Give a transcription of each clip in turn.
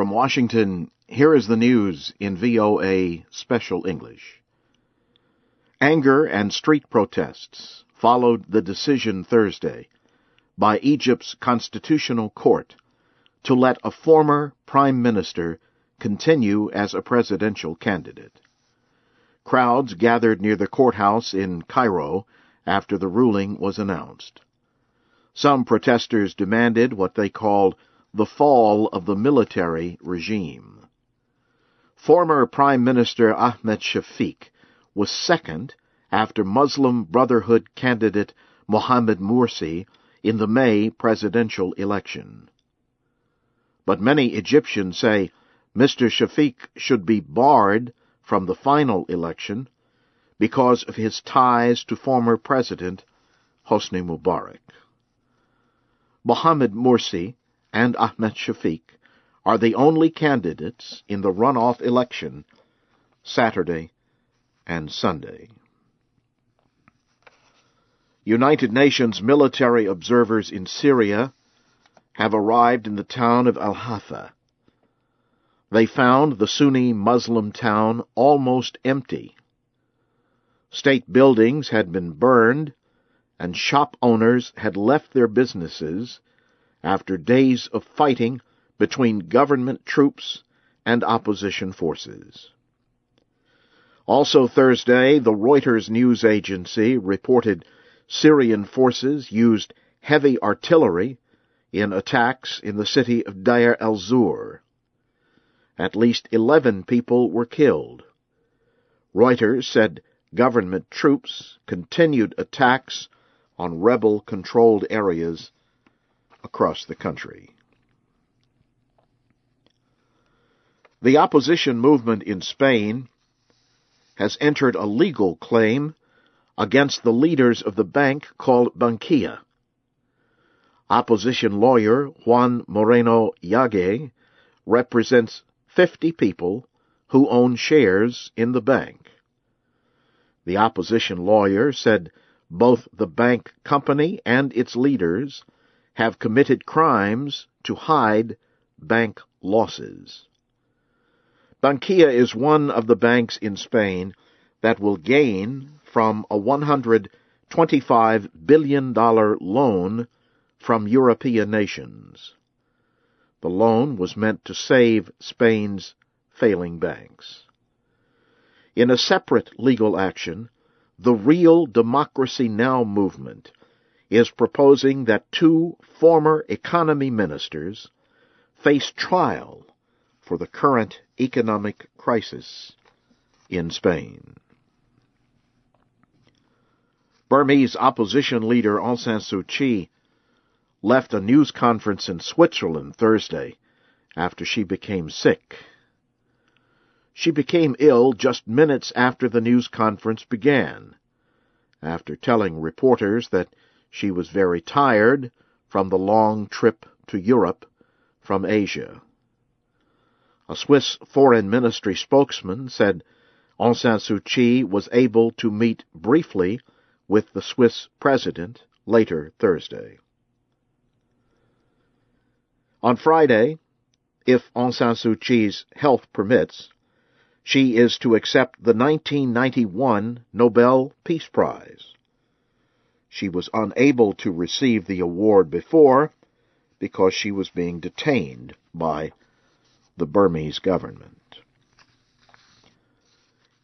From Washington, here is the news in VOA Special English. Anger and street protests followed the decision Thursday by Egypt's Constitutional Court to let a former prime minister continue as a presidential candidate. Crowds gathered near the courthouse in Cairo after the ruling was announced. Some protesters demanded what they called the fall of the military regime. Former Prime Minister Ahmed Shafiq was second after Muslim Brotherhood candidate Mohamed Morsi in the May presidential election. But many Egyptians say Mr. Shafiq should be barred from the final election because of his ties to former President Hosni Mubarak. Mohamed Morsi and Ahmed Shafiq are the only candidates in the runoff election Saturday and Sunday. United Nations military observers in Syria have arrived in the town of Al Hafa. They found the Sunni Muslim town almost empty. State buildings had been burned, and shop owners had left their businesses after days of fighting between government troops and opposition forces. Also Thursday, the Reuters news agency reported Syrian forces used heavy artillery in attacks in the city of Deir el-Zur. At least 11 people were killed. Reuters said government troops continued attacks on rebel-controlled areas across the country. The opposition movement in Spain has entered a legal claim against the leaders of the bank called Bankia. Opposition lawyer Juan Moreno Yagüe represents 50 people who own shares in the bank. The opposition lawyer said both the bank company and its leaders have committed crimes to hide bank losses. Bankia is one of the banks in Spain that will gain from a $125 billion loan from European nations. The loan was meant to save Spain's failing banks. In a separate legal action, the Real Democracy Now! movement is proposing that two former economy ministers face trial for the current economic crisis in Spain. Burmese opposition leader Aung San Suu Kyi left a news conference in Switzerland Thursday after she became sick. She became ill just minutes after the news conference began, after telling reporters that she was very tired from the long trip to Europe from Asia. A Swiss foreign ministry spokesman said Aung San Suu Kyi was able to meet briefly with the Swiss president later Thursday. On Friday, if Aung San Suu Kyi's health permits, she is to accept the 1991 Nobel Peace Prize. She was unable to receive the award before because she was being detained by the Burmese government.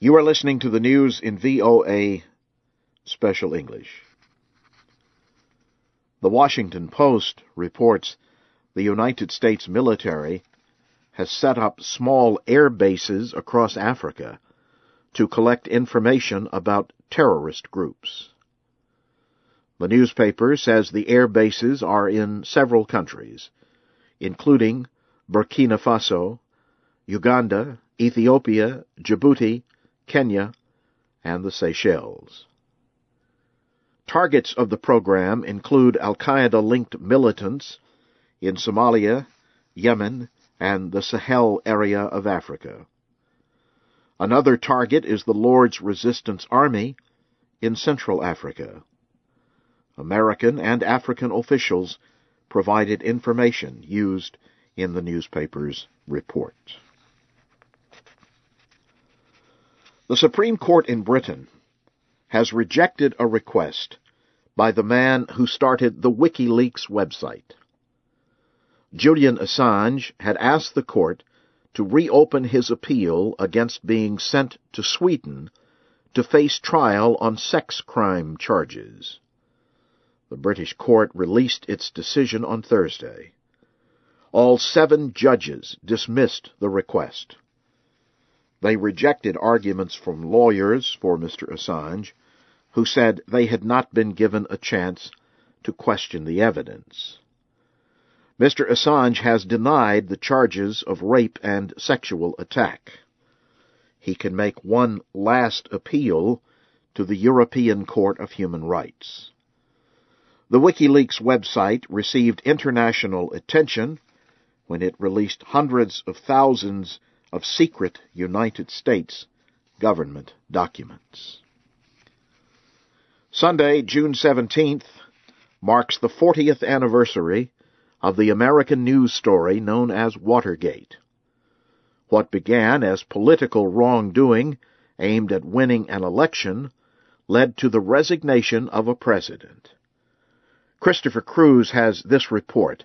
You are listening to the news in VOA Special English. The Washington Post reports the United States military has set up small air bases across Africa to collect information about terrorist groups. The newspaper says the air bases are in several countries, including Burkina Faso, Uganda, Ethiopia, Djibouti, Kenya, and the Seychelles. Targets of the program include Al Qaeda linked militants in Somalia, Yemen, and the Sahel area of Africa. Another target is the Lord's Resistance Army in Central Africa. American and African officials provided information used in the newspaper's report. The Supreme Court in Britain has rejected a request by the man who started the WikiLeaks website. Julian Assange had asked the court to reopen his appeal against being sent to Sweden to face trial on sex crime charges. The British court released its decision on Thursday. All seven judges dismissed the request. They rejected arguments from lawyers for Mr. Assange, who said they had not been given a chance to question the evidence. Mr. Assange has denied the charges of rape and sexual attack. He can make one last appeal to the European Court of Human Rights. The WikiLeaks website received international attention when it released hundreds of thousands of secret United States government documents. Sunday, June 17th, marks the 40th anniversary of the American news story known as Watergate. What began as political wrongdoing aimed at winning an election led to the resignation of a president. Christopher Cruise has this report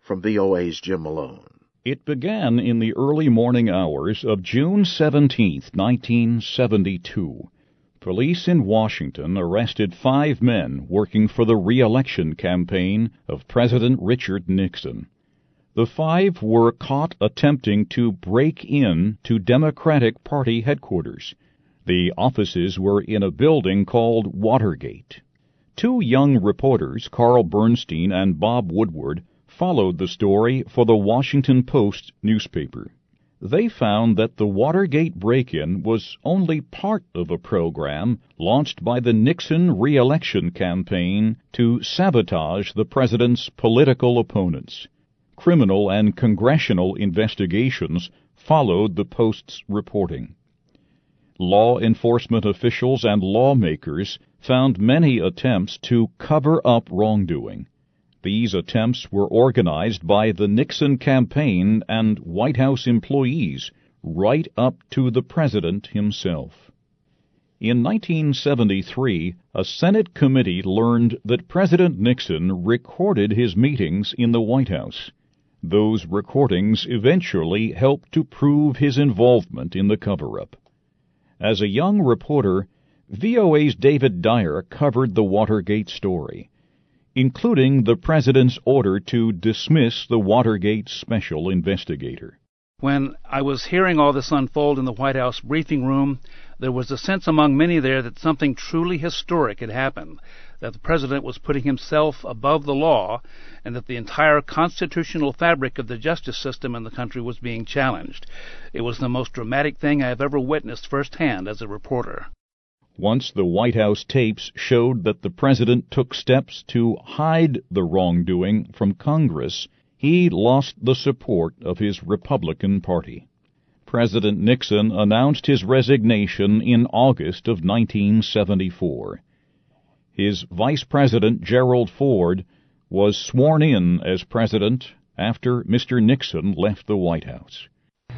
from VOA's Jim Malone. It began in the early morning hours of June 17, 1972. Police in Washington arrested five men working for the re-election campaign of President Richard Nixon. The five were caught attempting to break in to Democratic Party headquarters. The offices were in a building called Watergate. Two young reporters, Carl Bernstein and Bob Woodward, followed the story for the Washington Post newspaper. They found that the Watergate break in was only part of a program launched by the Nixon re election campaign to sabotage the president's political opponents. Criminal and congressional investigations followed the Post's reporting. Law enforcement officials and lawmakers found many attempts to cover up wrongdoing. These attempts were organized by the Nixon campaign and White House employees right up to the President himself. In 1973, a Senate committee learned that President Nixon recorded his meetings in the White House. Those recordings eventually helped to prove his involvement in the cover up. As a young reporter, VOA's David Dyer covered the Watergate story including the President's order to dismiss the Watergate special investigator. When I was hearing all this unfold in the White House briefing room, there was a sense among many there that something truly historic had happened, that the President was putting himself above the law, and that the entire constitutional fabric of the justice system in the country was being challenged. It was the most dramatic thing I have ever witnessed firsthand as a reporter. Once the White House tapes showed that the president took steps to hide the wrongdoing from Congress, he lost the support of his Republican Party. President Nixon announced his resignation in August of 1974. His Vice President Gerald Ford was sworn in as president after Mr. Nixon left the White House.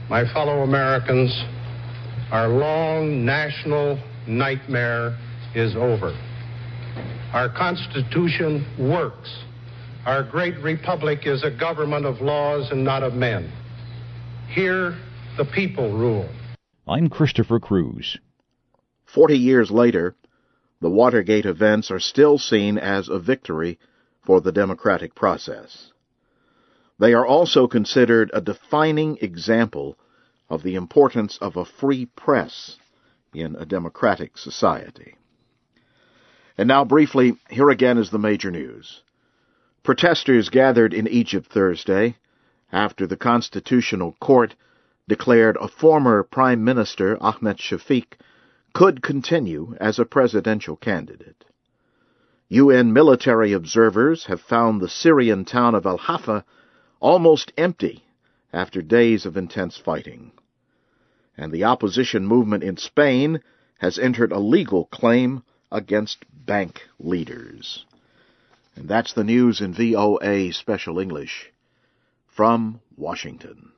My fellow Americans, our long national nightmare is over. Our Constitution works. Our great republic is a government of laws and not of men. Here, the people rule. I'm Christopher Cruise. Forty years later, the Watergate events are still seen as a victory for the democratic process. They are also considered a defining example of the importance of a free press in a democratic society. And now, briefly, here again is the major news. Protesters gathered in Egypt Thursday after the Constitutional Court declared a former Prime Minister, Ahmed Shafiq, could continue as a presidential candidate. UN military observers have found the Syrian town of Al Hafa almost empty after days of intense fighting and the opposition movement in Spain has entered a legal claim against bank leaders. And that's the news in VOA Special English. from Washington.